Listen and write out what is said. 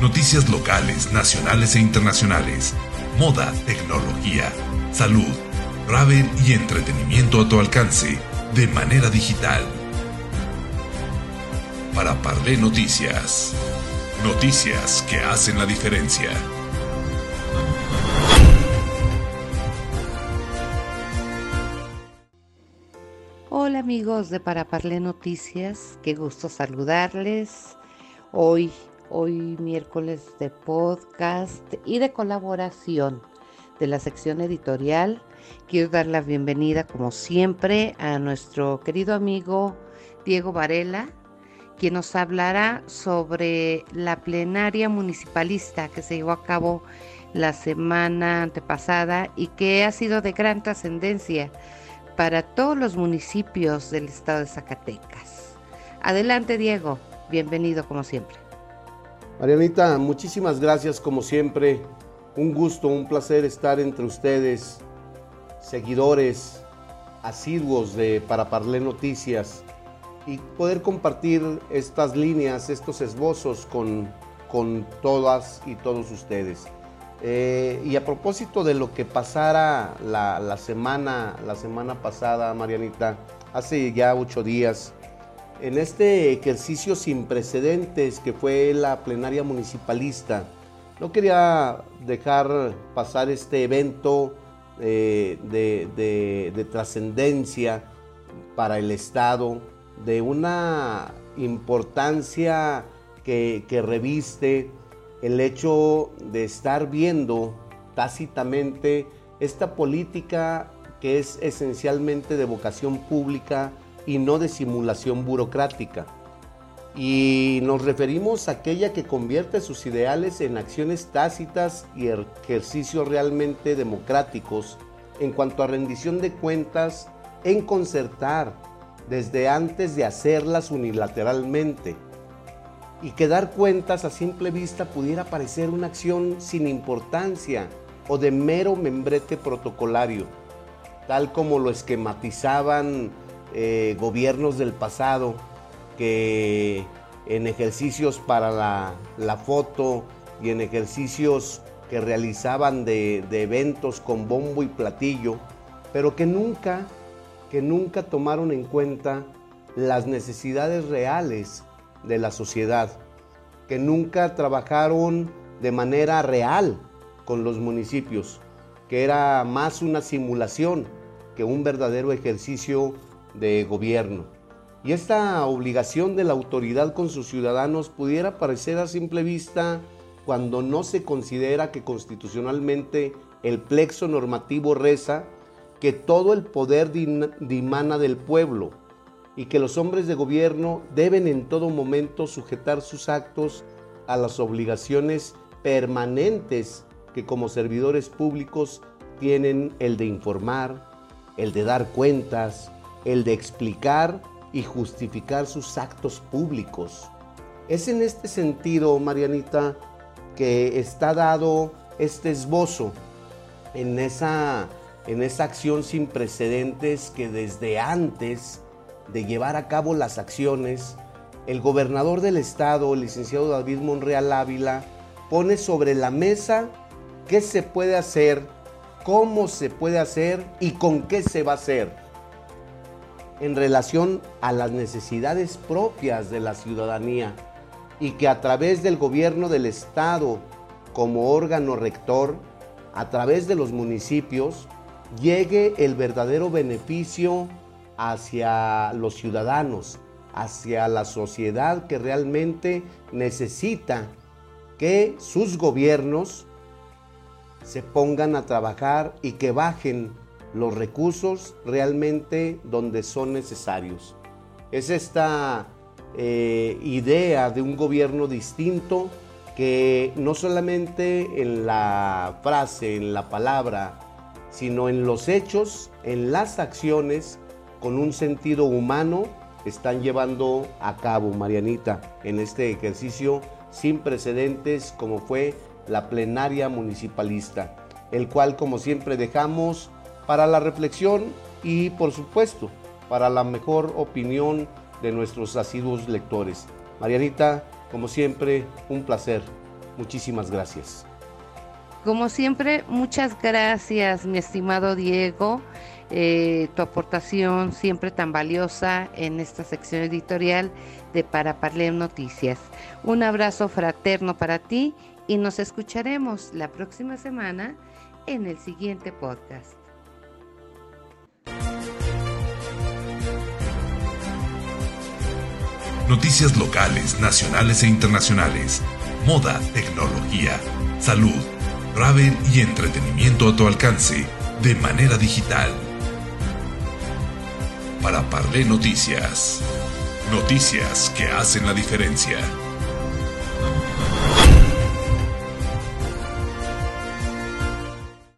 Noticias locales, nacionales e internacionales. Moda, tecnología, salud, travel y entretenimiento a tu alcance de manera digital. Para Parlé Noticias. Noticias que hacen la diferencia. Hola amigos de Para Parlé Noticias, qué gusto saludarles. Hoy hoy miércoles de podcast y de colaboración de la sección editorial. Quiero dar la bienvenida, como siempre, a nuestro querido amigo Diego Varela, quien nos hablará sobre la plenaria municipalista que se llevó a cabo la semana antepasada y que ha sido de gran trascendencia para todos los municipios del estado de Zacatecas. Adelante, Diego. Bienvenido como siempre. Marianita, muchísimas gracias como siempre. Un gusto, un placer estar entre ustedes, seguidores asiduos de Para Parler Noticias y poder compartir estas líneas, estos esbozos con, con todas y todos ustedes. Eh, y a propósito de lo que pasara la, la, semana, la semana pasada, Marianita, hace ya ocho días, en este ejercicio sin precedentes que fue la plenaria municipalista, no quería dejar pasar este evento eh, de, trascendencia para el Estado, de una importancia que, que reviste el hecho de estar viendo tácitamente esta política que es esencialmente de vocación pública, y no de simulación burocrática. Y nos referimos a aquella que convierte sus ideales en acciones tácitas y ejercicios realmente democráticos en cuanto a rendición de cuentas en concertar desde antes de hacerlas unilateralmente. Y que dar cuentas a simple vista pudiera parecer una acción sin importancia o de mero membrete protocolario, tal como lo esquematizaban eh, gobiernos del pasado que en ejercicios para la, foto y en ejercicios que realizaban de, de, eventos con bombo y platillo, pero que nunca, que nunca tomaron en cuenta las necesidades reales de la sociedad, que nunca trabajaron de manera real con los municipios, que era más una simulación que un verdadero ejercicio de gobierno. Y esta obligación de la autoridad con sus ciudadanos pudiera parecer a simple vista cuando no se considera que constitucionalmente el plexo normativo reza que todo el poder dimana del pueblo y que los hombres de gobierno deben en todo momento sujetar sus actos a las obligaciones permanentes que como servidores públicos tienen el de informar, el de dar cuentas, el de explicar y justificar sus actos públicos. Es en este sentido, Marianita, que está dado este esbozo en esa, en esa acción sin precedentes que desde antes de llevar a cabo las acciones, el gobernador del estado, el licenciado David Monreal Ávila, pone sobre la mesa qué se puede hacer, cómo se puede hacer y con qué se va a hacer en relación a las necesidades propias de la ciudadanía y que a través del gobierno del Estado como órgano rector, a través de los municipios, llegue el verdadero beneficio hacia los ciudadanos, hacia la sociedad que realmente necesita que sus gobiernos se pongan a trabajar y que bajen los recursos realmente donde son necesarios. Es esta eh, idea de un gobierno distinto que no solamente en la frase, en la palabra, sino en los hechos, en las acciones, con un sentido humano, están llevando a cabo, Marianita, en este ejercicio sin precedentes como fue la plenaria municipalista, el cual como siempre dejamos para la reflexión y por supuesto para la mejor opinión de nuestros asiduos lectores. Marianita, como siempre, un placer. Muchísimas gracias. Como siempre, muchas gracias, mi estimado Diego. Eh, tu aportación siempre tan valiosa en esta sección editorial de Para Parler Noticias. Un abrazo fraterno para ti y nos escucharemos la próxima semana en el siguiente podcast. Noticias locales, nacionales e internacionales, moda, tecnología, salud, travel y entretenimiento a tu alcance de manera digital. Para Parler Noticias. Noticias que hacen la diferencia.